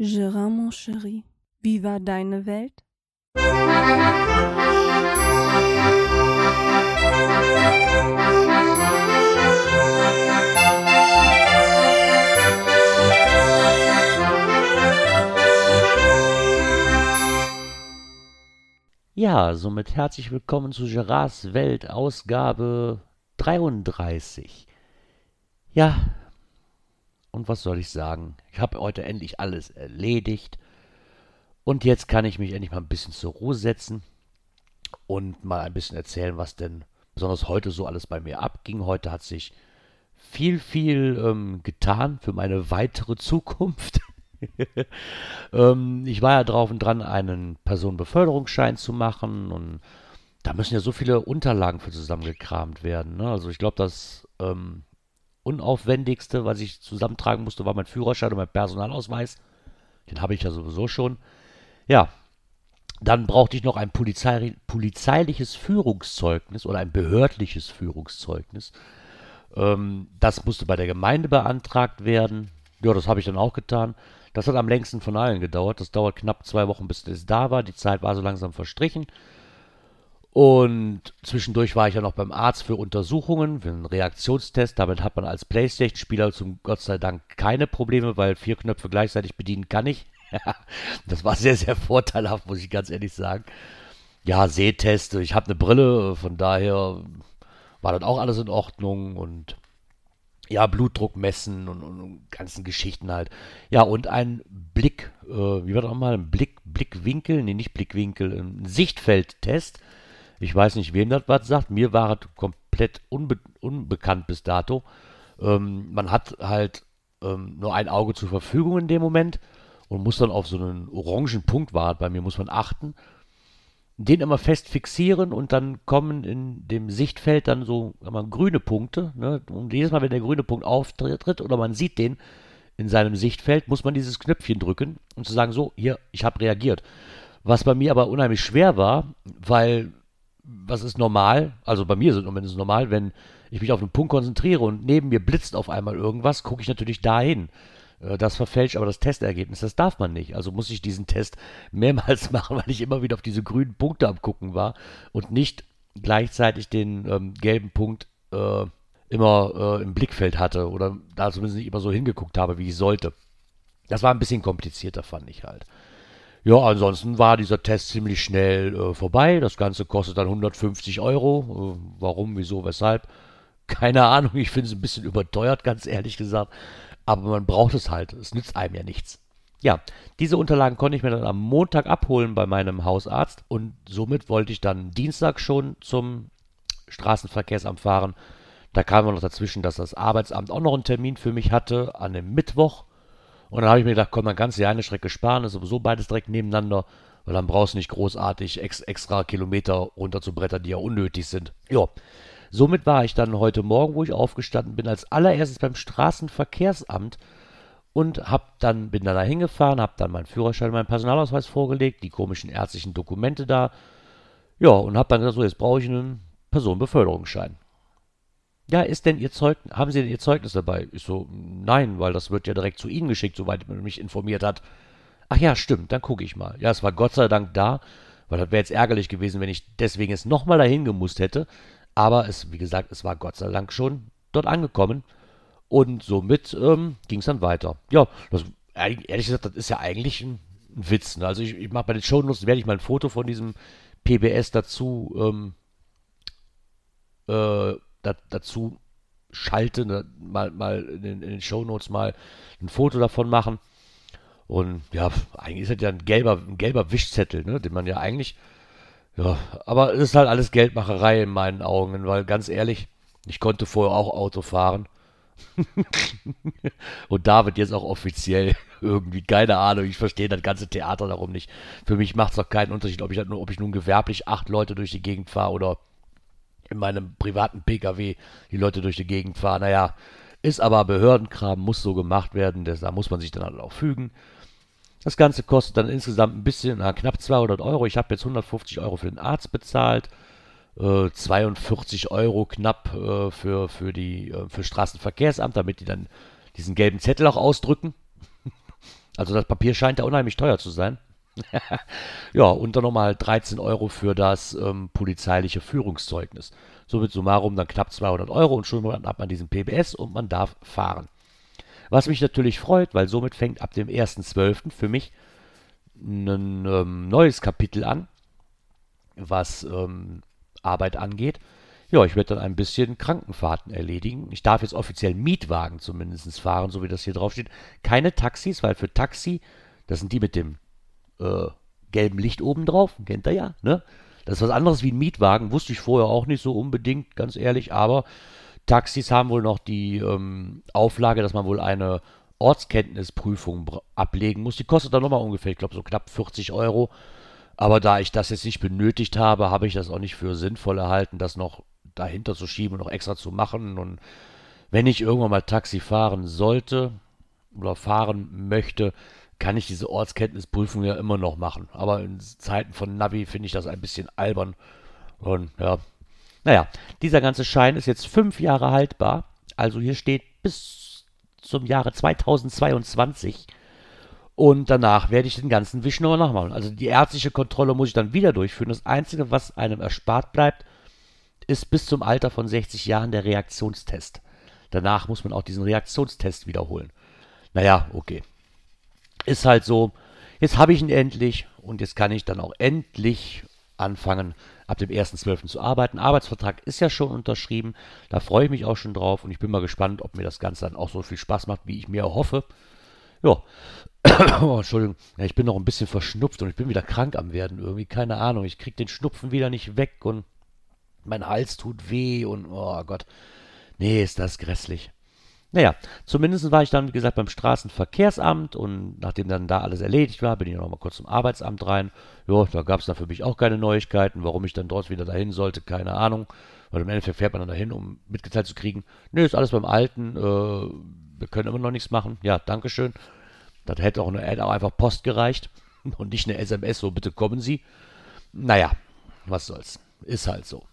Gérard, mon chéri, wie war deine Welt? Ja, somit herzlich willkommen zu Gerards Welt, Ausgabe 33. Ja, und was soll ich sagen? Ich habe heute endlich alles erledigt. Und jetzt kann ich mich endlich mal ein bisschen zur Ruhe setzen und mal ein bisschen erzählen, was denn besonders heute so alles bei mir abging. Heute hat sich viel, viel ähm, getan für meine weitere Zukunft. ähm, ich war ja drauf und dran, einen Personenbeförderungsschein zu machen und da müssen ja so viele Unterlagen für zusammengekramt werden. Ne? Also ich glaube, das ähm, unaufwendigste, was ich zusammentragen musste, war mein Führerschein und mein Personalausweis. Den habe ich ja sowieso schon. Ja, dann brauchte ich noch ein Polizei polizeiliches Führungszeugnis oder ein behördliches Führungszeugnis. Ähm, das musste bei der Gemeinde beantragt werden. Ja, das habe ich dann auch getan. Das hat am längsten von allen gedauert. Das dauert knapp zwei Wochen, bis es da war. Die Zeit war so langsam verstrichen. Und zwischendurch war ich ja noch beim Arzt für Untersuchungen, für einen Reaktionstest. Damit hat man als Playstation-Spieler zum Gott sei Dank keine Probleme, weil vier Knöpfe gleichzeitig bedienen kann ich. das war sehr, sehr vorteilhaft, muss ich ganz ehrlich sagen. Ja, Sehtest, ich habe eine Brille, von daher war das auch alles in Ordnung und ja, Blutdruck messen und, und, und, ganzen Geschichten halt. Ja, und ein Blick, äh, wie war das nochmal? Ein Blick, Blickwinkel, nee, nicht Blickwinkel, ein Sichtfeldtest. Ich weiß nicht, wem das was sagt. Mir war es komplett unbe unbekannt bis dato. Ähm, man hat halt ähm, nur ein Auge zur Verfügung in dem Moment und muss dann auf so einen orangen Punkt war bei mir, muss man achten den immer fest fixieren und dann kommen in dem Sichtfeld dann so mal, grüne Punkte. Ne? Und jedes Mal, wenn der grüne Punkt auftritt oder man sieht den in seinem Sichtfeld, muss man dieses Knöpfchen drücken, um zu sagen, so, hier, ich habe reagiert. Was bei mir aber unheimlich schwer war, weil, was ist normal, also bei mir ist es zumindest normal, wenn ich mich auf einen Punkt konzentriere und neben mir blitzt auf einmal irgendwas, gucke ich natürlich dahin. Äh, das verfälscht aber das Testergebnis. Das darf man nicht. Also muss ich diesen Test mehrmals machen, weil ich immer wieder auf diese grünen Punkte am Gucken war und nicht gleichzeitig den ähm, gelben Punkt äh, immer äh, im Blickfeld hatte oder da zumindest nicht immer so hingeguckt habe, wie ich sollte. Das war ein bisschen komplizierter, fand ich halt. Ja, ansonsten war dieser Test ziemlich schnell äh, vorbei. Das Ganze kostet dann 150 Euro. Äh, warum, wieso, weshalb? Keine Ahnung. Ich finde es ein bisschen überteuert, ganz ehrlich gesagt aber man braucht es halt. Es nützt einem ja nichts. Ja, diese Unterlagen konnte ich mir dann am Montag abholen bei meinem Hausarzt und somit wollte ich dann Dienstag schon zum Straßenverkehrsamt fahren. Da kam noch dazwischen, dass das Arbeitsamt auch noch einen Termin für mich hatte an dem Mittwoch. Und dann habe ich mir gedacht, komm, dann kannst du ja eine Strecke sparen, ist sowieso beides direkt nebeneinander, weil dann brauchst du nicht großartig ex extra Kilometer runterzubrettern, die ja unnötig sind. Ja, Somit war ich dann heute Morgen, wo ich aufgestanden bin, als allererstes beim Straßenverkehrsamt und hab dann, bin dann da hingefahren, hab dann meinen Führerschein, meinen Personalausweis vorgelegt, die komischen ärztlichen Dokumente da. Ja, und hab dann gesagt, so, jetzt brauche ich einen Personenbeförderungsschein. Ja, ist denn Ihr Zeugnis, haben Sie denn Ihr Zeugnis dabei? Ich so, nein, weil das wird ja direkt zu Ihnen geschickt, soweit man mich informiert hat. Ach ja, stimmt, dann gucke ich mal. Ja, es war Gott sei Dank da, weil das wäre jetzt ärgerlich gewesen, wenn ich deswegen jetzt nochmal dahin gemusst hätte. Aber es, wie gesagt, es war Gott sei Dank schon dort angekommen. Und somit ähm, ging es dann weiter. Ja, das, ehrlich gesagt, das ist ja eigentlich ein, ein Witz. Ne? Also ich, ich mache bei den Shownotes, werde ich mal ein Foto von diesem PBS dazu, ähm, äh, da, dazu schalten, ne? mal, mal in den, in den Shownotes mal ein Foto davon machen. Und ja, eigentlich ist das ja ein gelber, ein gelber Wischzettel, ne? den man ja eigentlich ja, aber es ist halt alles Geldmacherei in meinen Augen, weil ganz ehrlich, ich konnte vorher auch Auto fahren. und David jetzt auch offiziell irgendwie, keine Ahnung, ich verstehe das ganze Theater darum nicht. Für mich macht es doch keinen Unterschied, ob ich, ob ich nun gewerblich acht Leute durch die Gegend fahre oder in meinem privaten Pkw die Leute durch die Gegend fahren. Naja, ist aber Behördenkram, muss so gemacht werden, da muss man sich dann halt auch fügen. Das Ganze kostet dann insgesamt ein bisschen, na, knapp 200 Euro. Ich habe jetzt 150 Euro für den Arzt bezahlt, äh, 42 Euro knapp äh, für, für, die, äh, für Straßenverkehrsamt, damit die dann diesen gelben Zettel auch ausdrücken. Also das Papier scheint ja unheimlich teuer zu sein. ja, und dann nochmal 13 Euro für das ähm, polizeiliche Führungszeugnis. Somit summarum dann knapp 200 Euro und schon hat man diesen PBS und man darf fahren. Was mich natürlich freut, weil somit fängt ab dem 1.12. für mich ein ähm, neues Kapitel an, was ähm, Arbeit angeht. Ja, ich werde dann ein bisschen Krankenfahrten erledigen. Ich darf jetzt offiziell Mietwagen zumindest fahren, so wie das hier drauf steht. Keine Taxis, weil für Taxi, das sind die mit dem äh, gelben Licht oben drauf, kennt ihr ja, ne? Das ist was anderes wie ein Mietwagen, wusste ich vorher auch nicht so unbedingt, ganz ehrlich, aber Taxis haben wohl noch die ähm, Auflage, dass man wohl eine Ortskenntnisprüfung ablegen muss. Die kostet dann nochmal ungefähr, ich glaube, so knapp 40 Euro. Aber da ich das jetzt nicht benötigt habe, habe ich das auch nicht für sinnvoll erhalten, das noch dahinter zu schieben und noch extra zu machen. Und wenn ich irgendwann mal Taxi fahren sollte oder fahren möchte, kann ich diese Ortskenntnisprüfung ja immer noch machen. Aber in Zeiten von Navi finde ich das ein bisschen albern. Und ja, naja, dieser ganze Schein ist jetzt fünf Jahre haltbar. Also hier steht bis zum Jahre 2022. Und danach werde ich den ganzen Wisch nochmal nachmachen. Also die ärztliche Kontrolle muss ich dann wieder durchführen. Das Einzige, was einem erspart bleibt, ist bis zum Alter von 60 Jahren der Reaktionstest. Danach muss man auch diesen Reaktionstest wiederholen. Naja, okay. Ist halt so. Jetzt habe ich ihn endlich und jetzt kann ich dann auch endlich anfangen, ab dem 1.12. zu arbeiten. Arbeitsvertrag ist ja schon unterschrieben. Da freue ich mich auch schon drauf und ich bin mal gespannt, ob mir das Ganze dann auch so viel Spaß macht, wie ich mir hoffe. Ja. oh, Entschuldigung, ja, ich bin noch ein bisschen verschnupft und ich bin wieder krank am werden irgendwie. Keine Ahnung, ich kriege den Schnupfen wieder nicht weg und mein Hals tut weh und oh Gott. Nee, ist das grässlich. Naja, zumindest war ich dann, wie gesagt, beim Straßenverkehrsamt und nachdem dann da alles erledigt war, bin ich noch mal kurz zum Arbeitsamt rein. Ja, da gab es dann für mich auch keine Neuigkeiten. Warum ich dann dort wieder dahin sollte, keine Ahnung. Weil im Endeffekt fährt man dann dahin, um mitgeteilt zu kriegen, nö, ist alles beim Alten, äh, wir können immer noch nichts machen. Ja, Dankeschön. Das hätte auch, eine, hätte auch einfach Post gereicht und nicht eine SMS, so bitte kommen Sie. Naja, was soll's. Ist halt so.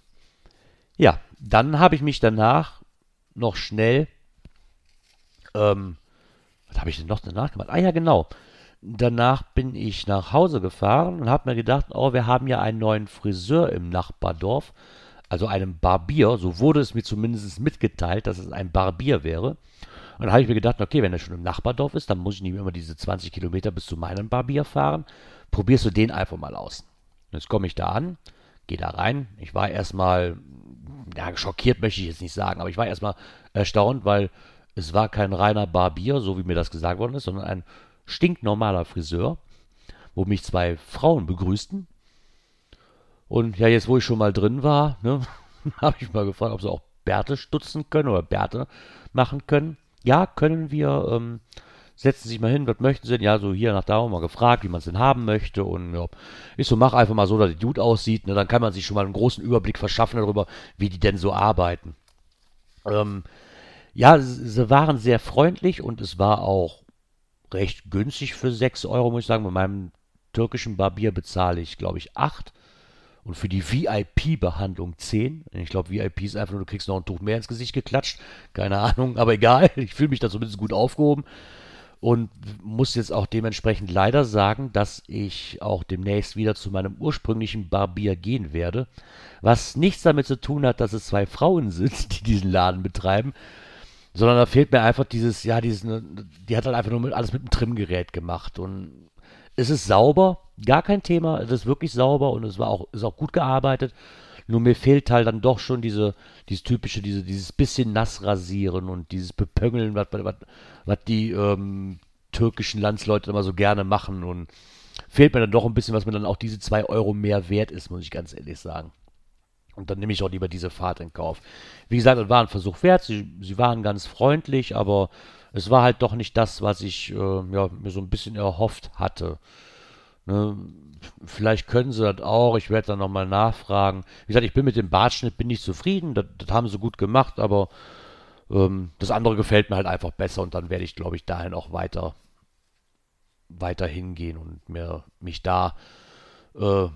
Ja, dann habe ich mich danach noch schnell, ähm, was habe ich denn noch danach gemacht? Ah ja, genau. Danach bin ich nach Hause gefahren und habe mir gedacht, oh, wir haben ja einen neuen Friseur im Nachbardorf, also einen Barbier. So wurde es mir zumindest mitgeteilt, dass es ein Barbier wäre. Und dann habe ich mir gedacht, okay, wenn er schon im Nachbardorf ist, dann muss ich nicht mehr immer diese 20 Kilometer bis zu meinem Barbier fahren. Probierst du den einfach mal aus. Jetzt komme ich da an, gehe da rein. Ich war erstmal ja, schockiert möchte ich jetzt nicht sagen, aber ich war erstmal erstaunt, weil es war kein reiner Barbier, so wie mir das gesagt worden ist, sondern ein stinknormaler Friseur, wo mich zwei Frauen begrüßten. Und ja, jetzt wo ich schon mal drin war, ne, habe ich mal gefragt, ob sie auch Bärte stutzen können oder Bärte machen können. Ja, können wir. Ähm, setzen Sie sich mal hin, was möchten Sie denn? Ja, so hier nach da mal gefragt, wie man es denn haben möchte. Und ja, ich so, mach einfach mal so, dass die gut aussieht. Ne? Dann kann man sich schon mal einen großen Überblick verschaffen darüber, wie die denn so arbeiten. Ähm, ja, sie waren sehr freundlich und es war auch recht günstig für 6 Euro, muss ich sagen. Bei meinem türkischen Barbier bezahle ich, glaube ich, 8. Und für die VIP-Behandlung 10. Ich glaube, VIP ist einfach nur, du kriegst noch ein Tuch mehr ins Gesicht geklatscht. Keine Ahnung, aber egal. Ich fühle mich da zumindest gut aufgehoben und muss jetzt auch dementsprechend leider sagen, dass ich auch demnächst wieder zu meinem ursprünglichen Barbier gehen werde, was nichts damit zu tun hat, dass es zwei Frauen sind, die diesen Laden betreiben, sondern da fehlt mir einfach dieses, ja, dieses, die hat halt einfach nur mit, alles mit einem Trimmgerät gemacht und es ist sauber, gar kein Thema, es ist wirklich sauber und es war auch, ist auch gut gearbeitet. Nur mir fehlt halt dann doch schon diese, dieses typische, diese, dieses bisschen nass rasieren und dieses Bepöngeln, was, was, was die ähm, türkischen Landsleute immer so gerne machen. Und fehlt mir dann doch ein bisschen, was mir dann auch diese zwei Euro mehr wert ist, muss ich ganz ehrlich sagen. Und dann nehme ich auch lieber diese Fahrt in Kauf. Wie gesagt, es war ein Versuch wert. Sie, sie waren ganz freundlich, aber es war halt doch nicht das, was ich äh, ja, mir so ein bisschen erhofft hatte. Ne? Vielleicht können sie das auch. Ich werde dann nochmal nachfragen. Wie gesagt, ich bin mit dem Bartschnitt bin nicht zufrieden. Das, das haben sie gut gemacht, aber ähm, das andere gefällt mir halt einfach besser und dann werde ich, glaube ich, dahin auch weiter, weiter hingehen und mir, mich da, äh,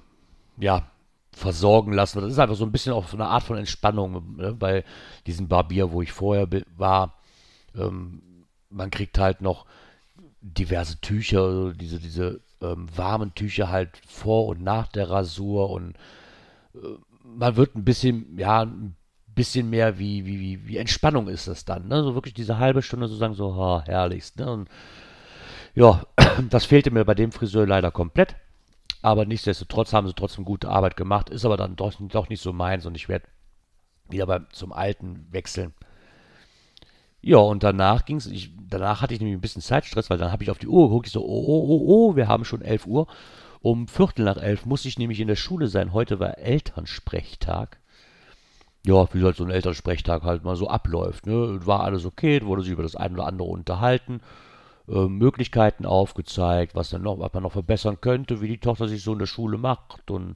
ja, versorgen lassen. Das ist einfach so ein bisschen auch so eine Art von Entspannung ne, bei diesem Barbier, wo ich vorher war. Ähm, man kriegt halt noch diverse Tücher, also diese, diese ähm, warmen Tücher halt vor und nach der Rasur und äh, man wird ein bisschen, ja, ein bisschen mehr wie, wie, wie, wie Entspannung ist das dann, ne? So wirklich diese halbe Stunde sozusagen so, ha, herrlichst, ne? Und ja, das fehlte mir bei dem Friseur leider komplett. Aber nichtsdestotrotz haben sie trotzdem gute Arbeit gemacht, ist aber dann doch, doch nicht so meins und ich werde wieder beim, zum Alten wechseln. Ja, und danach ging es, danach hatte ich nämlich ein bisschen Zeitstress, weil dann habe ich auf die Uhr geguckt, ich so, oh, oh, oh, oh, wir haben schon 11 Uhr. Um Viertel nach elf musste ich nämlich in der Schule sein. Heute war Elternsprechtag. Ja, wie halt so ein Elternsprechtag halt mal so abläuft. Ne? War alles okay, wurde sich über das eine oder andere unterhalten, äh, Möglichkeiten aufgezeigt, was dann noch, was man noch verbessern könnte, wie die Tochter sich so in der Schule macht und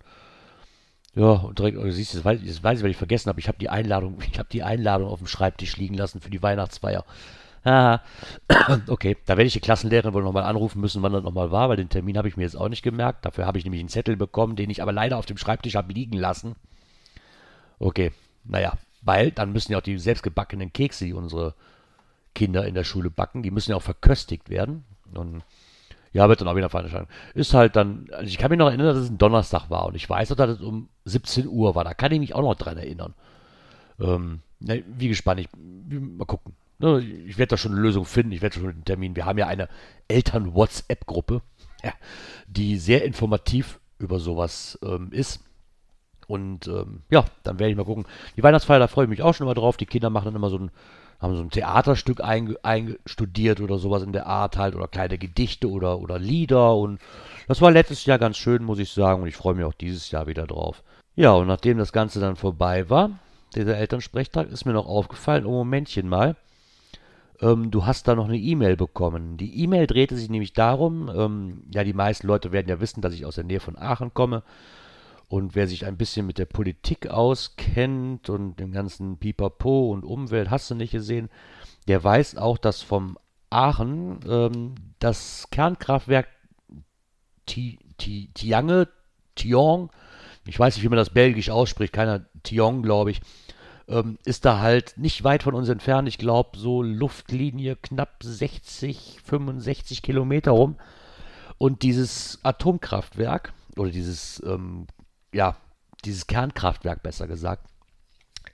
ja, und direkt, oh, siehst du, das weiß, das weiß ich, weil ich vergessen habe. Ich habe die Einladung, ich habe die Einladung auf dem Schreibtisch liegen lassen für die Weihnachtsfeier. Ah, okay, da werde ich die Klassenlehrerin wohl nochmal anrufen müssen, wann das nochmal war, weil den Termin habe ich mir jetzt auch nicht gemerkt. Dafür habe ich nämlich einen Zettel bekommen, den ich aber leider auf dem Schreibtisch habe liegen lassen. Okay, naja, weil dann müssen ja auch die selbstgebackenen Kekse, die unsere Kinder in der Schule backen, die müssen ja auch verköstigt werden. Und ja, wird dann auch wieder Veranstaltung. Ist halt dann, also ich kann mich noch erinnern, dass es ein Donnerstag war und ich weiß noch, dass es um 17 Uhr war. Da kann ich mich auch noch dran erinnern. Ähm, ne, wie gespannt, ich, mal gucken. Ne, ich werde da schon eine Lösung finden, ich werde schon einen Termin. Wir haben ja eine Eltern-WhatsApp-Gruppe, ja, die sehr informativ über sowas ähm, ist. Und ähm, ja, dann werde ich mal gucken. Die Weihnachtsfeier, da freue ich mich auch schon immer drauf. Die Kinder machen dann immer so ein haben so ein Theaterstück einstudiert oder sowas in der Art halt oder kleine Gedichte oder, oder Lieder und das war letztes Jahr ganz schön, muss ich sagen und ich freue mich auch dieses Jahr wieder drauf. Ja, und nachdem das Ganze dann vorbei war, dieser Elternsprechtag, ist mir noch aufgefallen, oh Momentchen mal, ähm, du hast da noch eine E-Mail bekommen. Die E-Mail drehte sich nämlich darum, ähm, ja, die meisten Leute werden ja wissen, dass ich aus der Nähe von Aachen komme und wer sich ein bisschen mit der Politik auskennt und dem ganzen Pipapo und Umwelt, hast du nicht gesehen, der weiß auch, dass vom Aachen ähm, das Kernkraftwerk Tiange, Tiong, ich weiß nicht, wie man das belgisch ausspricht, keiner Tiong, glaube ich, ähm, ist da halt nicht weit von uns entfernt. Ich glaube, so Luftlinie knapp 60, 65 Kilometer rum. Und dieses Atomkraftwerk oder dieses ähm, ja, dieses Kernkraftwerk besser gesagt,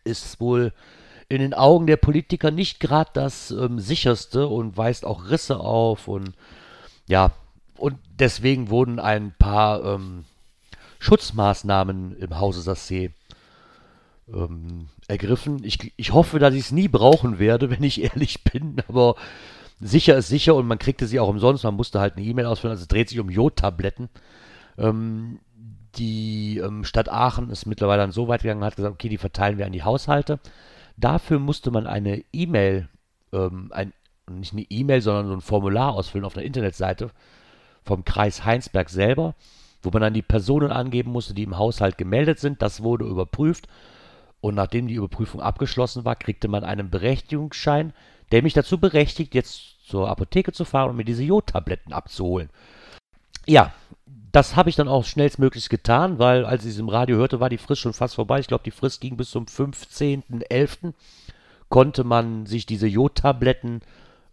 ist wohl in den Augen der Politiker nicht gerade das ähm, sicherste und weist auch Risse auf und ja, und deswegen wurden ein paar ähm, Schutzmaßnahmen im Hause Sassé ähm, ergriffen. Ich, ich hoffe, dass ich es nie brauchen werde, wenn ich ehrlich bin, aber sicher ist sicher und man kriegte sie auch umsonst. Man musste halt eine E-Mail ausfüllen, also es dreht sich um Jodtabletten. Ähm, die ähm, Stadt Aachen ist mittlerweile dann so weit gegangen und hat gesagt, okay, die verteilen wir an die Haushalte. Dafür musste man eine E-Mail, ähm, ein, nicht eine E-Mail, sondern so ein Formular ausfüllen auf einer Internetseite vom Kreis Heinsberg selber, wo man dann die Personen angeben musste, die im Haushalt gemeldet sind. Das wurde überprüft und nachdem die Überprüfung abgeschlossen war, kriegte man einen Berechtigungsschein, der mich dazu berechtigt, jetzt zur Apotheke zu fahren und mir diese Jodtabletten abzuholen. Ja, das habe ich dann auch schnellstmöglich getan, weil als ich es im Radio hörte, war die Frist schon fast vorbei. Ich glaube, die Frist ging bis zum 15.11. Konnte man sich diese Jodtabletten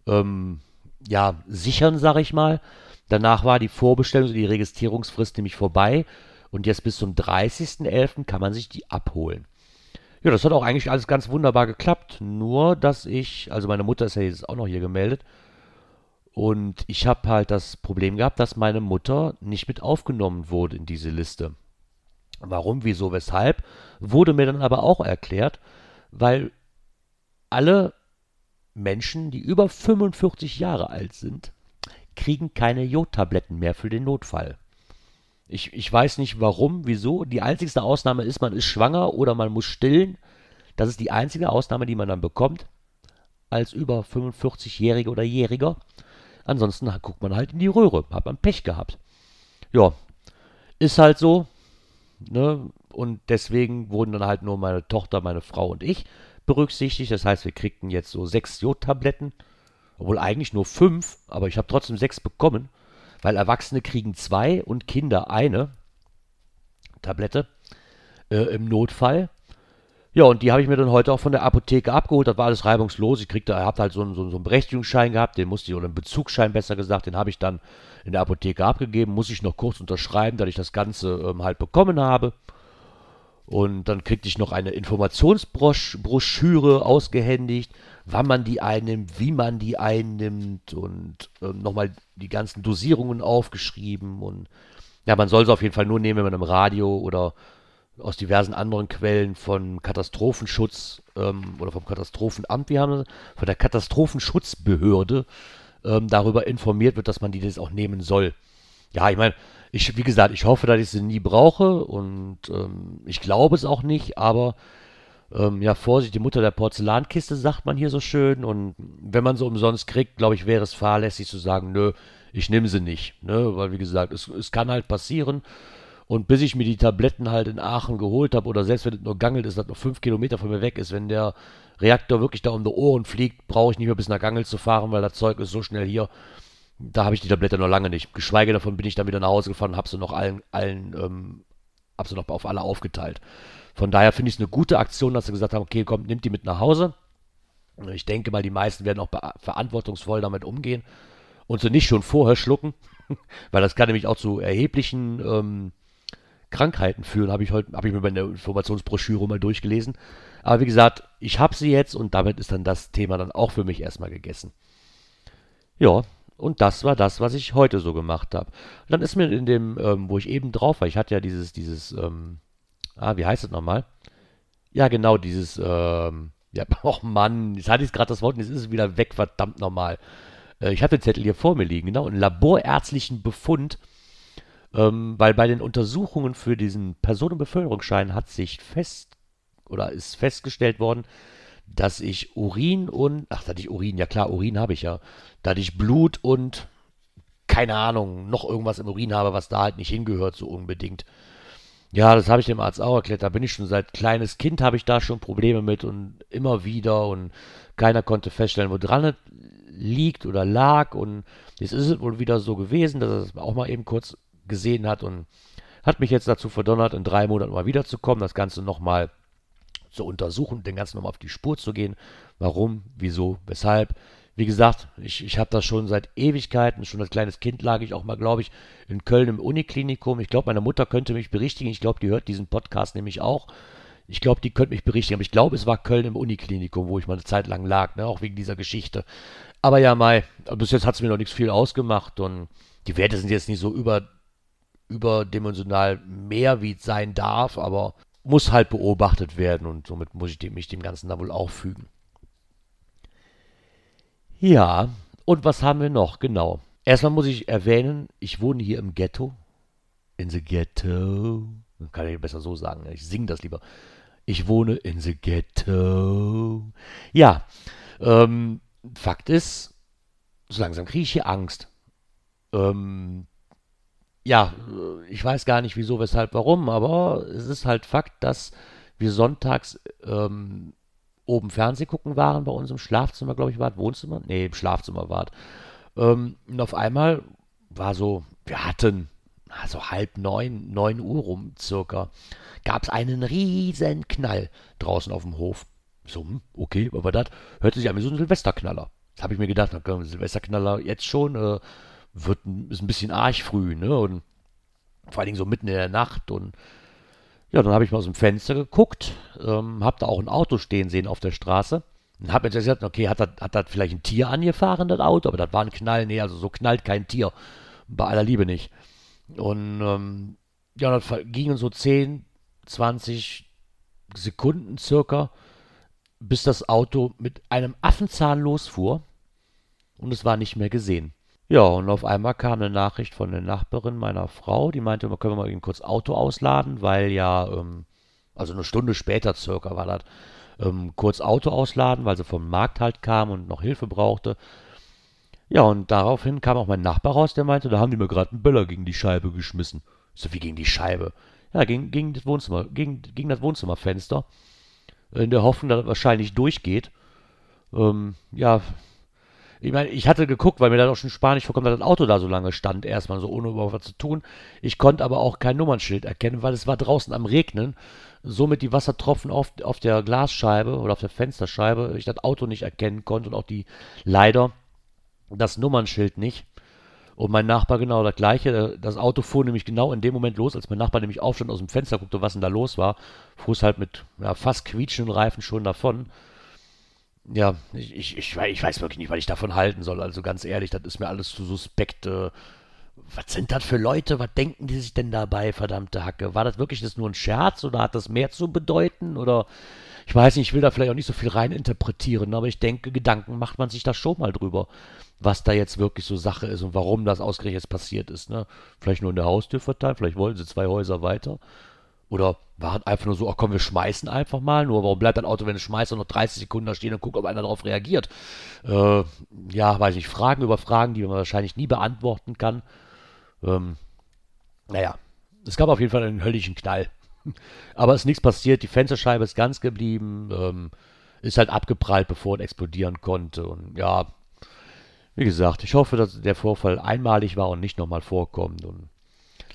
ähm, ja, sichern, sag ich mal. Danach war die Vorbestellung, die Registrierungsfrist nämlich vorbei. Und jetzt bis zum 30.11. kann man sich die abholen. Ja, das hat auch eigentlich alles ganz wunderbar geklappt. Nur, dass ich, also meine Mutter ist ja jetzt auch noch hier gemeldet, und ich habe halt das Problem gehabt, dass meine Mutter nicht mit aufgenommen wurde in diese Liste. Warum, wieso, weshalb, wurde mir dann aber auch erklärt, weil alle Menschen, die über 45 Jahre alt sind, kriegen keine Jodtabletten mehr für den Notfall. Ich, ich weiß nicht warum, wieso. Die einzigste Ausnahme ist, man ist schwanger oder man muss stillen. Das ist die einzige Ausnahme, die man dann bekommt als über 45-Jähriger oder Jähriger. Ansonsten guckt man halt in die Röhre. Hat man Pech gehabt. Ja, ist halt so. Ne? Und deswegen wurden dann halt nur meine Tochter, meine Frau und ich berücksichtigt. Das heißt, wir kriegten jetzt so sechs Jodtabletten. Obwohl eigentlich nur fünf, aber ich habe trotzdem sechs bekommen. Weil Erwachsene kriegen zwei und Kinder eine Tablette äh, im Notfall. Ja, und die habe ich mir dann heute auch von der Apotheke abgeholt. Das war alles reibungslos. Ich kriegte, habe halt so einen, so, einen Berechtigungsschein gehabt, den musste ich, oder einen Bezugsschein besser gesagt, den habe ich dann in der Apotheke abgegeben. Muss ich noch kurz unterschreiben, dass ich das Ganze ähm, halt bekommen habe. Und dann kriegte ich noch eine Informationsbroschüre ausgehändigt, wann man die einnimmt, wie man die einnimmt und ähm, nochmal die ganzen Dosierungen aufgeschrieben. Und ja, man soll sie auf jeden Fall nur nehmen, wenn man im Radio oder aus diversen anderen Quellen von Katastrophenschutz ähm, oder vom Katastrophenamt, wie haben wir von der Katastrophenschutzbehörde ähm, darüber informiert wird, dass man die das auch nehmen soll. Ja, ich meine, ich, wie gesagt, ich hoffe, dass ich sie nie brauche und ähm, ich glaube es auch nicht, aber ähm, ja, Vorsicht, die Mutter der Porzellankiste, sagt man hier so schön. Und wenn man sie umsonst kriegt, glaube ich, wäre es fahrlässig zu sagen, nö, ich nehme sie nicht. Ne? Weil, wie gesagt, es, es kann halt passieren. Und bis ich mir die Tabletten halt in Aachen geholt habe, oder selbst wenn es nur Gangelt ist, das noch fünf Kilometer von mir weg ist, wenn der Reaktor wirklich da um die Ohren fliegt, brauche ich nicht mehr bis nach Gangelt zu fahren, weil das Zeug ist so schnell hier da habe ich die Tablette noch lange nicht. Geschweige davon bin ich dann wieder nach Hause gefahren und habe sie noch allen, allen, ähm, habe sie noch auf alle aufgeteilt. Von daher finde ich es eine gute Aktion, dass sie gesagt haben, okay, komm, nimmt die mit nach Hause. Ich denke mal, die meisten werden auch verantwortungsvoll damit umgehen und sie nicht schon vorher schlucken, weil das kann nämlich auch zu erheblichen ähm, Krankheiten führen, habe ich heute, habe ich mir bei der Informationsbroschüre mal durchgelesen. Aber wie gesagt, ich habe sie jetzt und damit ist dann das Thema dann auch für mich erstmal gegessen. Ja, und das war das, was ich heute so gemacht habe. dann ist mir in dem, ähm, wo ich eben drauf war, ich hatte ja dieses, dieses, ähm, ah, wie heißt es nochmal? Ja, genau, dieses, ähm, ja, och Mann, jetzt hatte ich gerade das Wort und jetzt ist es wieder weg, verdammt nochmal. Äh, ich habe den Zettel hier vor mir liegen, genau, einen laborärztlichen Befund, ähm, weil bei den Untersuchungen für diesen Personenbeförderungsschein hat sich fest, oder ist festgestellt worden, dass ich Urin und, ach, dass ich Urin, ja klar, Urin habe ich ja, dass ich Blut und, keine Ahnung, noch irgendwas im Urin habe, was da halt nicht hingehört, so unbedingt. Ja, das habe ich dem Arzt auch erklärt. Da bin ich schon seit kleines Kind, habe ich da schon Probleme mit und immer wieder und keiner konnte feststellen, wo dran es liegt oder lag. Und jetzt ist es wohl wieder so gewesen, dass er es auch mal eben kurz gesehen hat und hat mich jetzt dazu verdonnert, in drei Monaten mal wiederzukommen, das Ganze nochmal zu untersuchen, den ganzen nochmal auf die Spur zu gehen. Warum, wieso, weshalb. Wie gesagt, ich, ich habe das schon seit Ewigkeiten, schon als kleines Kind lag ich auch mal, glaube ich, in Köln im Uniklinikum. Ich glaube, meine Mutter könnte mich berichtigen. Ich glaube, die hört diesen Podcast nämlich auch. Ich glaube, die könnte mich berichtigen. Aber ich glaube, es war Köln im Uniklinikum, wo ich mal eine Zeit lang lag, ne? auch wegen dieser Geschichte. Aber ja, Mai, bis jetzt hat es mir noch nichts viel ausgemacht und die Werte sind jetzt nicht so über, überdimensional mehr, wie es sein darf, aber muss halt beobachtet werden und somit muss ich mich dem Ganzen da wohl auch fügen. Ja, und was haben wir noch? Genau. Erstmal muss ich erwähnen, ich wohne hier im Ghetto. In the Ghetto. Kann ich besser so sagen. Ich singe das lieber. Ich wohne in the Ghetto. Ja, ähm, Fakt ist, so langsam kriege ich hier Angst. Ähm, ja, ich weiß gar nicht wieso, weshalb, warum, aber es ist halt Fakt, dass wir sonntags ähm, oben Fernseh gucken waren bei uns im Schlafzimmer, glaube ich, war Wohnzimmer? Nee, im Schlafzimmer war ähm, Und auf einmal war so, wir hatten also halb neun, neun Uhr rum circa, gab es einen riesen Knall draußen auf dem Hof. So, hm, okay, aber das hörte sich an wie so ein Silvesterknaller. Das habe ich mir gedacht, na, Silvesterknaller jetzt schon, äh, wird, ist ein bisschen arg früh, ne? Und vor allen Dingen so mitten in der Nacht. Und ja, dann habe ich mal aus dem Fenster geguckt, ähm, habe da auch ein Auto stehen sehen auf der Straße. Und habe jetzt gesagt, okay, hat das, hat das vielleicht ein Tier angefahren, das Auto? Aber das war ein Knall. Nee, also so knallt kein Tier. Bei aller Liebe nicht. Und ähm, ja, das gingen so 10, 20 Sekunden circa, bis das Auto mit einem Affenzahn losfuhr. Und es war nicht mehr gesehen. Ja, und auf einmal kam eine Nachricht von der Nachbarin meiner Frau, die meinte, können wir mal eben kurz Auto ausladen, weil ja, ähm, also eine Stunde später circa war das, ähm, kurz Auto ausladen, weil sie vom Markt halt kam und noch Hilfe brauchte. Ja, und daraufhin kam auch mein Nachbar raus, der meinte, da haben die mir gerade einen Böller gegen die Scheibe geschmissen. So, wie gegen die Scheibe? Ja, gegen, gegen das Wohnzimmer, gegen, gegen das Wohnzimmerfenster. In der Hoffnung, dass das wahrscheinlich durchgeht. Ähm, ja, ich meine, ich hatte geguckt, weil mir das auch schon spanisch vorkommt, dass das Auto da so lange stand, erstmal so ohne überhaupt was zu tun. Ich konnte aber auch kein Nummernschild erkennen, weil es war draußen am Regnen. Somit die Wassertropfen auf, auf der Glasscheibe oder auf der Fensterscheibe, ich das Auto nicht erkennen konnte und auch die leider das Nummernschild nicht. Und mein Nachbar genau das gleiche. Das Auto fuhr nämlich genau in dem Moment los, als mein Nachbar nämlich aufstand aus dem Fenster, guckte, was denn da los war. Fuhr es halt mit ja, fast quietschenden Reifen schon davon. Ja, ich, ich, ich, weiß wirklich nicht, was ich davon halten soll. Also ganz ehrlich, das ist mir alles zu suspekt. Was sind das für Leute? Was denken die sich denn dabei, verdammte Hacke? War das wirklich das nur ein Scherz oder hat das mehr zu bedeuten? Oder ich weiß nicht, ich will da vielleicht auch nicht so viel rein interpretieren, aber ich denke, Gedanken macht man sich da schon mal drüber, was da jetzt wirklich so Sache ist und warum das ausgerechnet passiert ist. Ne? Vielleicht nur in der Haustür verteilt, vielleicht wollen sie zwei Häuser weiter. Oder war es einfach nur so, ach komm, wir schmeißen einfach mal. Nur warum bleibt ein Auto, wenn es schmeißt, noch 30 Sekunden da stehen und guckt, ob einer darauf reagiert? Äh, ja, weiß ich, Fragen über Fragen, die man wahrscheinlich nie beantworten kann. Ähm, naja, es gab auf jeden Fall einen höllischen Knall. Aber es ist nichts passiert, die Fensterscheibe ist ganz geblieben, ähm, ist halt abgeprallt, bevor es explodieren konnte. Und ja, wie gesagt, ich hoffe, dass der Vorfall einmalig war und nicht nochmal vorkommt. Und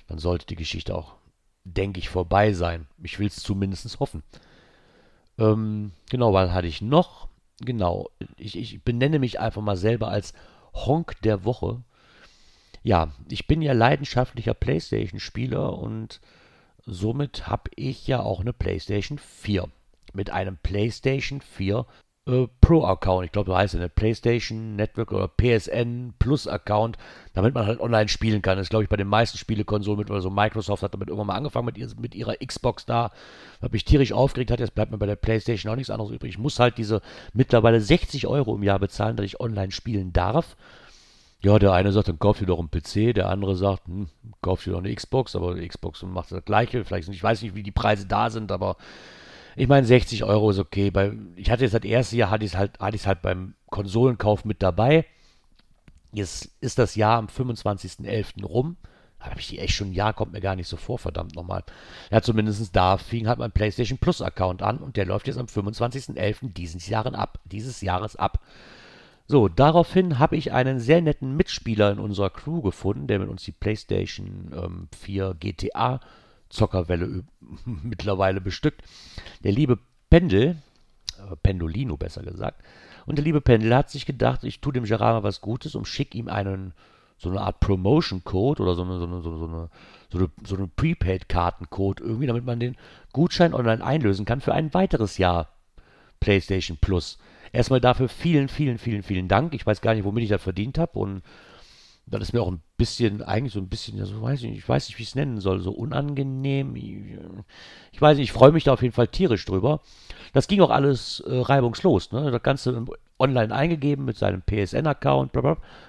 dann sollte die Geschichte auch denke ich, vorbei sein. Ich will es zumindest hoffen. Ähm, genau, was hatte ich noch? Genau, ich, ich benenne mich einfach mal selber als Honk der Woche. Ja, ich bin ja leidenschaftlicher PlayStation-Spieler und somit habe ich ja auch eine PlayStation 4. Mit einem PlayStation 4 äh, Pro-Account. Ich glaube, so heißt es, eine PlayStation Network oder PSN Plus-Account, damit man halt online spielen kann. Das ist, glaube ich, bei den meisten Spielekonsolen mit, oder so Microsoft hat damit irgendwann mal angefangen mit, ihr, mit ihrer Xbox da. Habe ich tierisch aufgeregt hat, jetzt bleibt mir bei der PlayStation auch nichts anderes übrig. Ich muss halt diese mittlerweile 60 Euro im Jahr bezahlen, dass ich online spielen darf. Ja, der eine sagt, dann kauf dir doch einen PC, der andere sagt, hm, kauf dir doch eine Xbox, aber die Xbox macht das gleiche. Vielleicht, ich weiß nicht, wie die Preise da sind, aber ich meine, 60 Euro ist okay. Bei, ich hatte jetzt das erste Jahr, hatte ich es halt, halt beim Konsolenkauf mit dabei. Jetzt ist das Jahr am 25.11. rum. Da habe ich die echt schon ein Jahr, kommt mir gar nicht so vor, verdammt nochmal. Ja, zumindest da fing halt mein PlayStation Plus Account an und der läuft jetzt am 25.11. dieses Jahres ab. Dieses Jahres ab. So, daraufhin habe ich einen sehr netten Mitspieler in unserer Crew gefunden, der mit uns die PlayStation ähm, 4 GTA Zockerwelle mittlerweile bestückt. Der liebe Pendel, äh, Pendolino besser gesagt, und der liebe Pendel hat sich gedacht, ich tue dem Gerard mal was Gutes und schicke ihm einen, so eine Art Promotion-Code oder so eine, so eine, so eine, so eine, so eine Prepaid-Kartencode irgendwie, damit man den Gutschein online einlösen kann für ein weiteres Jahr PlayStation Plus. Erstmal dafür vielen, vielen, vielen, vielen Dank. Ich weiß gar nicht, womit ich das verdient habe und das ist mir auch ein bisschen, eigentlich so ein bisschen, ja, so weiß ich, ich weiß nicht, wie ich es nennen soll, so unangenehm. Ich weiß nicht, ich freue mich da auf jeden Fall tierisch drüber. Das ging auch alles äh, reibungslos, ne? Das Ganze online eingegeben mit seinem PSN-Account,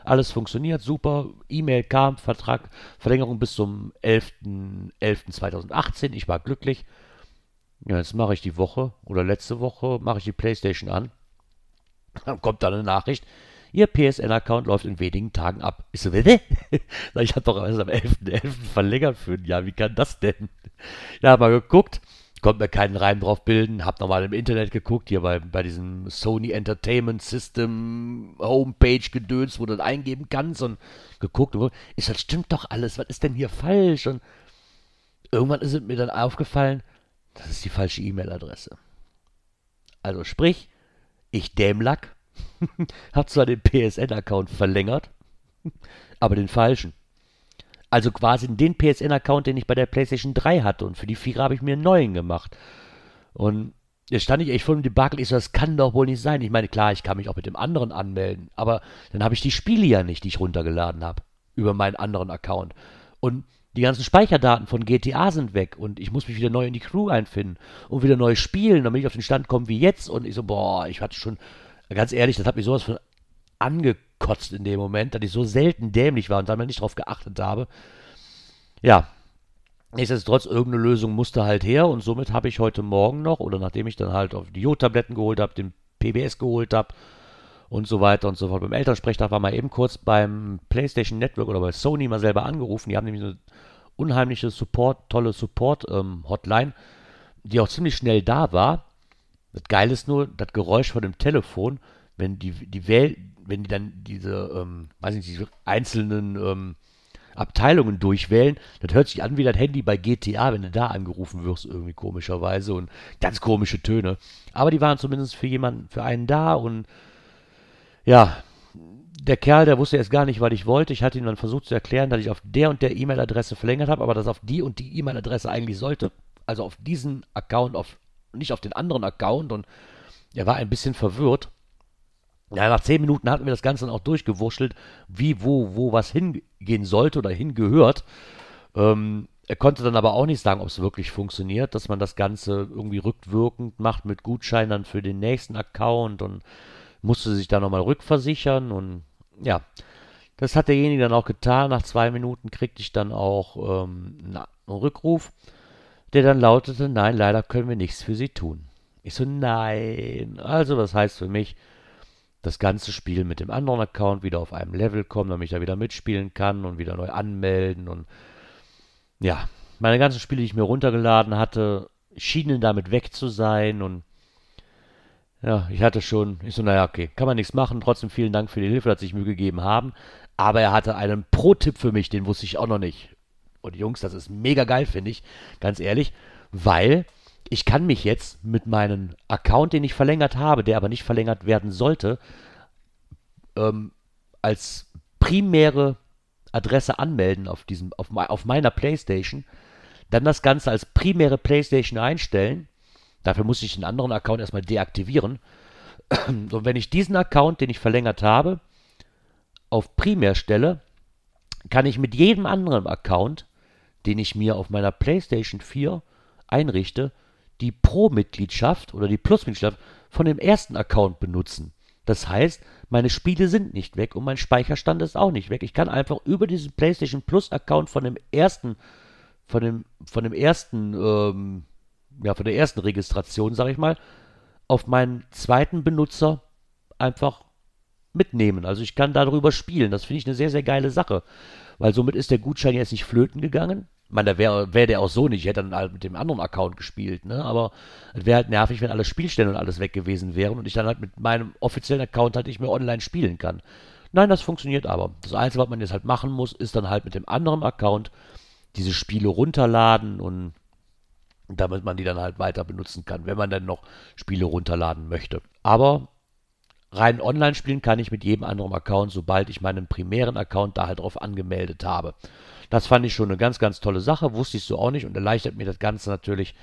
alles funktioniert, super. E-Mail kam, Vertrag, Verlängerung bis zum 11.11.2018. Ich war glücklich. Ja, jetzt mache ich die Woche oder letzte Woche mache ich die Playstation an. Dann kommt da eine Nachricht Ihr PSN-Account läuft in wenigen Tagen ab. Ich so, bitte? ich habe doch erst am 11.11. .11. verlängert für ein Jahr. Wie kann das denn? Ja, mal geguckt. Konnte mir keinen Reim drauf bilden. Hab nochmal im Internet geguckt, hier bei, bei diesem Sony Entertainment System Homepage gedöns, wo du das eingeben kannst und geguckt. Ist das stimmt doch alles. Was ist denn hier falsch? Und irgendwann ist es mir dann aufgefallen, das ist die falsche E-Mail-Adresse. Also sprich, ich Dämlack Hab zwar den PSN-Account verlängert, aber den falschen. Also quasi den PSN-Account, den ich bei der PlayStation 3 hatte. Und für die 4 habe ich mir einen neuen gemacht. Und jetzt stand ich echt vor dem Debakel. Ich so, das kann doch wohl nicht sein. Ich meine, klar, ich kann mich auch mit dem anderen anmelden. Aber dann habe ich die Spiele ja nicht, die ich runtergeladen habe. Über meinen anderen Account. Und die ganzen Speicherdaten von GTA sind weg und ich muss mich wieder neu in die Crew einfinden und wieder neu spielen, damit ich auf den Stand komme wie jetzt. Und ich so, boah, ich hatte schon ganz ehrlich, das hat mich sowas von angekotzt in dem Moment, dass ich so selten dämlich war und da nicht drauf geachtet habe. Ja, nichtsdestotrotz, irgendeine Lösung musste halt her und somit habe ich heute Morgen noch, oder nachdem ich dann halt auf die Jodtabletten geholt habe, den PBS geholt habe und so weiter und so fort. Beim Elternsprechtag war mal eben kurz beim PlayStation Network oder bei Sony mal selber angerufen. Die haben nämlich eine unheimliche Support, tolle Support-Hotline, ähm, die auch ziemlich schnell da war. Das Geile ist nur, das Geräusch von dem Telefon, wenn die, die, Wähl wenn die dann diese, ähm, weiß nicht, diese einzelnen ähm, Abteilungen durchwählen, das hört sich an wie das Handy bei GTA, wenn du da angerufen wirst, irgendwie komischerweise und ganz komische Töne. Aber die waren zumindest für jemanden, für einen da und ja, der Kerl, der wusste erst gar nicht, was ich wollte. Ich hatte ihm dann versucht zu erklären, dass ich auf der und der E-Mail-Adresse verlängert habe, aber dass auf die und die E-Mail-Adresse eigentlich sollte. Also auf diesen Account, auf, nicht auf den anderen Account. Und er war ein bisschen verwirrt. Ja, nach zehn Minuten hatten wir das Ganze dann auch durchgewurschtelt, wie, wo, wo was hingehen sollte oder hingehört. Ähm, er konnte dann aber auch nicht sagen, ob es wirklich funktioniert, dass man das Ganze irgendwie rückwirkend macht mit Gutscheinen für den nächsten Account und musste sich da nochmal rückversichern und ja, das hat derjenige dann auch getan. Nach zwei Minuten kriegte ich dann auch ähm, einen Rückruf, der dann lautete, nein, leider können wir nichts für Sie tun. Ich so, nein. Also, das heißt für mich, das ganze Spiel mit dem anderen Account wieder auf einem Level kommen, damit ich da wieder mitspielen kann und wieder neu anmelden und ja, meine ganzen Spiele, die ich mir runtergeladen hatte, schienen damit weg zu sein und ja, ich hatte schon, ich so, naja, okay, kann man nichts machen. Trotzdem vielen Dank für die Hilfe, dass Sie sich Mühe gegeben haben. Aber er hatte einen Pro-Tipp für mich, den wusste ich auch noch nicht. Und Jungs, das ist mega geil, finde ich, ganz ehrlich, weil ich kann mich jetzt mit meinem Account, den ich verlängert habe, der aber nicht verlängert werden sollte, ähm, als primäre Adresse anmelden auf, diesem, auf, auf meiner Playstation, dann das Ganze als primäre Playstation einstellen Dafür muss ich einen anderen Account erstmal deaktivieren. Und wenn ich diesen Account, den ich verlängert habe, auf Primär stelle, kann ich mit jedem anderen Account, den ich mir auf meiner PlayStation 4 einrichte, die Pro-Mitgliedschaft oder die Plus-Mitgliedschaft von dem ersten Account benutzen. Das heißt, meine Spiele sind nicht weg und mein Speicherstand ist auch nicht weg. Ich kann einfach über diesen PlayStation Plus Account von dem ersten, von dem, von dem ersten ähm, ja, von der ersten Registration, sage ich mal, auf meinen zweiten Benutzer einfach mitnehmen. Also ich kann darüber spielen. Das finde ich eine sehr, sehr geile Sache. Weil somit ist der Gutschein jetzt nicht flöten gegangen. Meine, da wäre wär der auch so nicht. Ich hätte dann halt mit dem anderen Account gespielt, ne? Aber es wäre halt nervig, wenn alle Spielstände und alles weg gewesen wären und ich dann halt mit meinem offiziellen Account halt nicht mehr online spielen kann. Nein, das funktioniert aber. Das Einzige, was man jetzt halt machen muss, ist dann halt mit dem anderen Account diese Spiele runterladen und damit man die dann halt weiter benutzen kann, wenn man dann noch Spiele runterladen möchte. Aber rein online spielen kann ich mit jedem anderen Account, sobald ich meinen primären Account da halt drauf angemeldet habe. Das fand ich schon eine ganz, ganz tolle Sache, wusste ich so auch nicht und erleichtert mir das Ganze natürlich.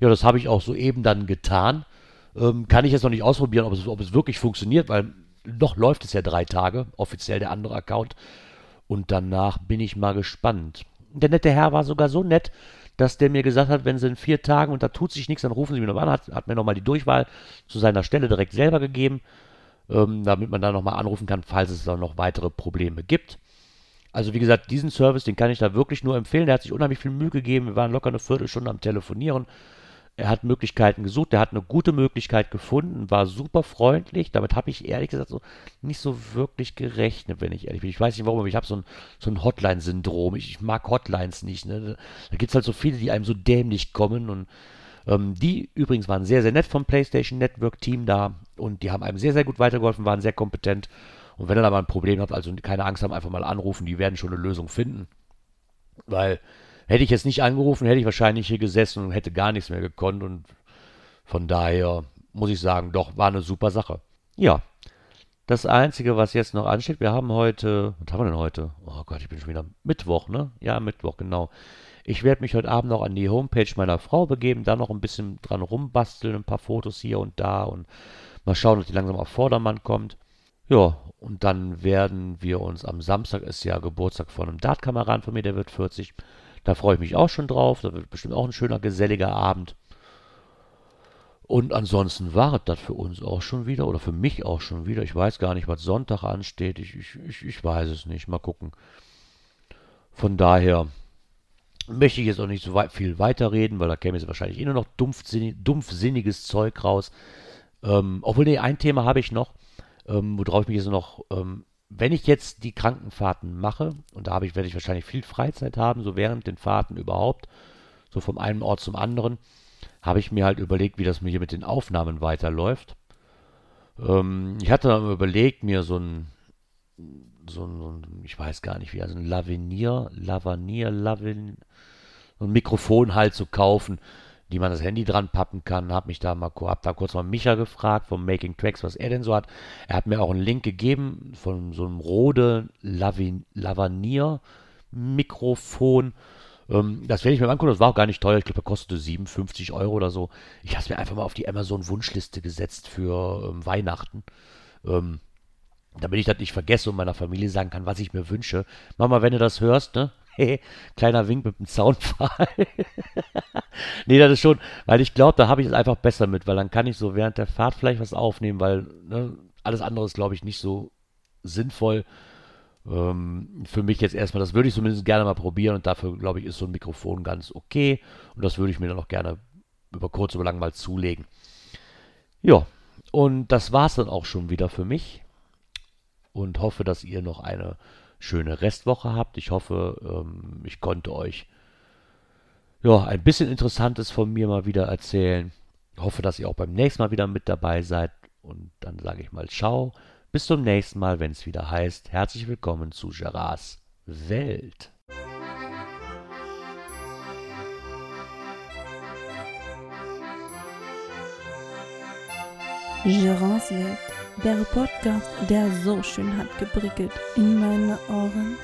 Ja, das habe ich auch soeben dann getan. Ähm, kann ich jetzt noch nicht ausprobieren, ob es, ob es wirklich funktioniert, weil noch läuft es ja drei Tage, offiziell der andere Account. Und danach bin ich mal gespannt. Der nette Herr war sogar so nett, dass der mir gesagt hat, wenn sie in vier Tagen und da tut sich nichts, dann rufen Sie mich nochmal an. Hat, hat mir nochmal die Durchwahl zu seiner Stelle direkt selber gegeben, ähm, damit man da nochmal anrufen kann, falls es da noch weitere Probleme gibt. Also wie gesagt, diesen Service, den kann ich da wirklich nur empfehlen. Der hat sich unheimlich viel Mühe gegeben. Wir waren locker eine Viertelstunde am Telefonieren. Er hat Möglichkeiten gesucht, er hat eine gute Möglichkeit gefunden, war super freundlich. Damit habe ich ehrlich gesagt so nicht so wirklich gerechnet, wenn ich ehrlich bin. Ich weiß nicht warum, aber ich habe so ein, so ein Hotline-Syndrom. Ich, ich, mag Hotlines nicht. Ne? Da gibt es halt so viele, die einem so dämlich kommen. Und ähm, die übrigens waren sehr, sehr nett vom PlayStation Network Team da. Und die haben einem sehr, sehr gut weitergeholfen, waren sehr kompetent. Und wenn ihr da mal ein Problem habt, also keine Angst haben, einfach mal anrufen, die werden schon eine Lösung finden. Weil Hätte ich jetzt nicht angerufen, hätte ich wahrscheinlich hier gesessen und hätte gar nichts mehr gekonnt. Und von daher muss ich sagen, doch, war eine super Sache. Ja, das Einzige, was jetzt noch ansteht, wir haben heute, was haben wir denn heute? Oh Gott, ich bin schon wieder Mittwoch, ne? Ja, Mittwoch, genau. Ich werde mich heute Abend noch an die Homepage meiner Frau begeben, da noch ein bisschen dran rumbasteln, ein paar Fotos hier und da und mal schauen, ob die langsam auf Vordermann kommt. Ja, und dann werden wir uns am Samstag, ist ja Geburtstag von einem Dartkameraden von mir, der wird 40, da freue ich mich auch schon drauf. Da wird bestimmt auch ein schöner, geselliger Abend. Und ansonsten war das für uns auch schon wieder oder für mich auch schon wieder. Ich weiß gar nicht, was Sonntag ansteht. Ich, ich, ich, ich weiß es nicht. Mal gucken. Von daher möchte ich jetzt auch nicht so weit, viel weiterreden, weil da käme jetzt wahrscheinlich eh nur noch dumpfsinnig, dumpfsinniges Zeug raus. Ähm, obwohl, nee, ein Thema habe ich noch, ähm, worauf ich mich jetzt noch ähm, wenn ich jetzt die Krankenfahrten mache, und da habe ich, werde ich wahrscheinlich viel Freizeit haben, so während den Fahrten überhaupt, so vom einen Ort zum anderen, habe ich mir halt überlegt, wie das mir hier mit den Aufnahmen weiterläuft. Ähm, ich hatte mal überlegt, mir so ein, so ein, so ein, ich weiß gar nicht wie, also ein Lavinier, Lavanier, Lavin, so ein Mikrofon halt zu kaufen, die man das Handy dran pappen kann. Hab mich da mal, hab da kurz mal Micha gefragt vom Making Tracks, was er denn so hat. Er hat mir auch einen Link gegeben von so einem Rode Lavanier Mikrofon. Ähm, das werde ich mir mal angucken. Das war auch gar nicht teuer. Ich glaube, er kostete 57 Euro oder so. Ich habe es mir einfach mal auf die Amazon-Wunschliste gesetzt für ähm, Weihnachten. Ähm, damit ich das nicht vergesse und meiner Familie sagen kann, was ich mir wünsche. Mama, wenn du das hörst, ne? Kleiner Wink mit dem Zaunpfahl. nee, das ist schon, weil ich glaube, da habe ich es einfach besser mit, weil dann kann ich so während der Fahrt vielleicht was aufnehmen, weil ne, alles andere ist, glaube ich, nicht so sinnvoll. Ähm, für mich jetzt erstmal, das würde ich zumindest gerne mal probieren und dafür, glaube ich, ist so ein Mikrofon ganz okay und das würde ich mir dann auch gerne über kurz oder lang mal zulegen. Ja, und das war es dann auch schon wieder für mich und hoffe, dass ihr noch eine schöne Restwoche habt. Ich hoffe, ähm, ich konnte euch ja, ein bisschen Interessantes von mir mal wieder erzählen. Ich hoffe, dass ihr auch beim nächsten Mal wieder mit dabei seid. Und dann sage ich mal Ciao. Bis zum nächsten Mal, wenn es wieder heißt, herzlich willkommen zu Gerards Welt. Gerards Welt, der Podcast, der so schön hat geprickelt in meine Ohren.